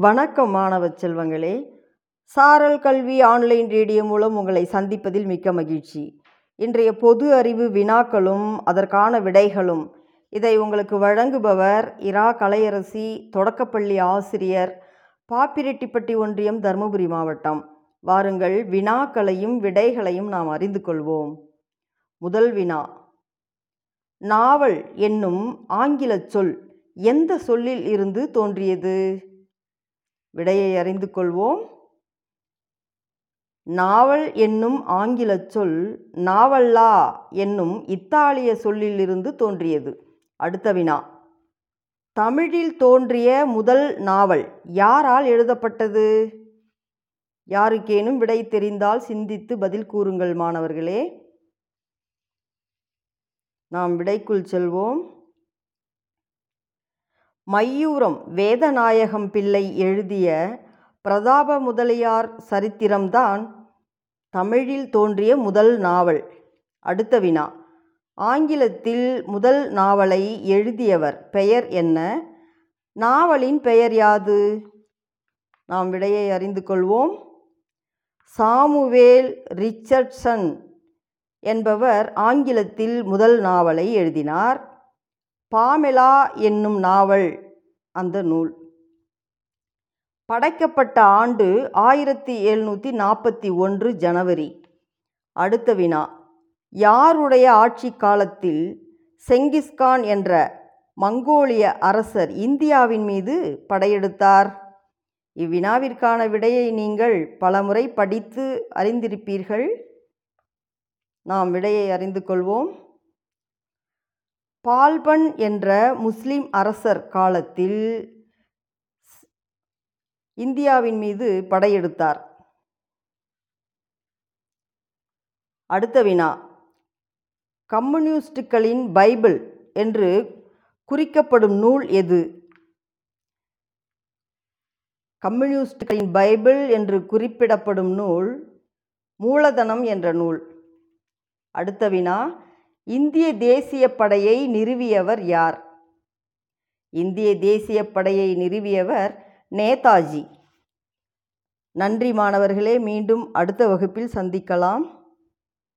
வணக்கம் மாணவ செல்வங்களே. சாரல் கல்வி ஆன்லைன் ரேடியோ மூலம் உங்களை சந்திப்பதில் மிக்க மகிழ்ச்சி. இன்றைய பொது அறிவு வினாக்களும் அதற்கான விடைகளும். இதை உங்களுக்கு வழங்குபவர் இரா கலையரசி தொடக்கப்பள்ளி ஆசிரியர் பாப்பிரெட்டிப்பட்டி ஒன்றியம் தருமபுரி மாவட்டம். வாருங்கள் வினாக்களையும் விடைகளையும் நாம் அறிந்து கொள்வோம். முதல் வினா. நாவல் என்னும் ஆங்கிலச் சொல் எந்த சொல்லில் இருந்து தோன்றியது? விடையை அறிந்து கொள்வோம். நாவல் என்னும் ஆங்கிலச் சொல் நாவல்லா என்னும் இத்தாலிய சொல்லிலிருந்து தோன்றியது. அடுத்த வினா. தமிழில் தோன்றிய முதல் நாவல் யாரால் எழுதப்பட்டது? யாருக்கேனும் விடை தெரிந்தால் சிந்தித்து பதில் கூறுங்கள் மாணவர்களே. நாம் விடைக்குள் செல்வோம். மையூரம் வேதநாயகம் பிள்ளை எழுதிய பிரதாப முதலியார் சரித்திரம்தான் தமிழில் தோன்றிய முதல் நாவல். அடுத்த வினா. ஆங்கிலத்தில் முதல் நாவலை எழுதியவர் பெயர் என்ன? நாவலின் பெயர் யாது? நாம் விடையை அறிந்து கொள்வோம். சாமுவேல் ரிச்சர்ட்சன் என்பவர் ஆங்கிலத்தில் முதல் நாவலை எழுதினார். பாமெலா என்னும் நாவல் அந்த நூல். படைக்கப்பட்ட ஆண்டு ஆயிரத்தி எழுநூற்றி நாற்பத்தி ஒன்று ஜனவரி. அடுத்த வினா. யாருடைய ஆட்சி காலத்தில் செங்கிஸ்கான் என்ற மங்கோலிய அரசர் இந்தியாவின் மீது படையெடுத்தார்? இவ்வினாவிற்கான விடையை நீங்கள் பலமுறை படித்து அறிந்திருப்பீர்கள். நாம் விடையை அறிந்து கொள்வோம். பால்பன் என்ற முஸ்லிம் அரசர் காலத்தில் இந்தியாவின் மீது படையெடுத்தார். அடுத்த வினா. கம்யூனிஸ்டுகளின் பைபிள் என்று குறிக்கப்படும் நூல் எது? கம்யூனிஸ்டுகளின் பைபிள் என்று குறிப்பிடப்படும் நூல் மூலதனம் என்ற நூல். அடுத்த வினா. இந்திய தேசிய படையை நிறுவியவர் யார்? இந்திய தேசிய படையை நிறுவியவர் நேதாஜி. நன்றி மாணவர்களே மீண்டும் அடுத்த வகுப்பில் சந்திக்கலாம்.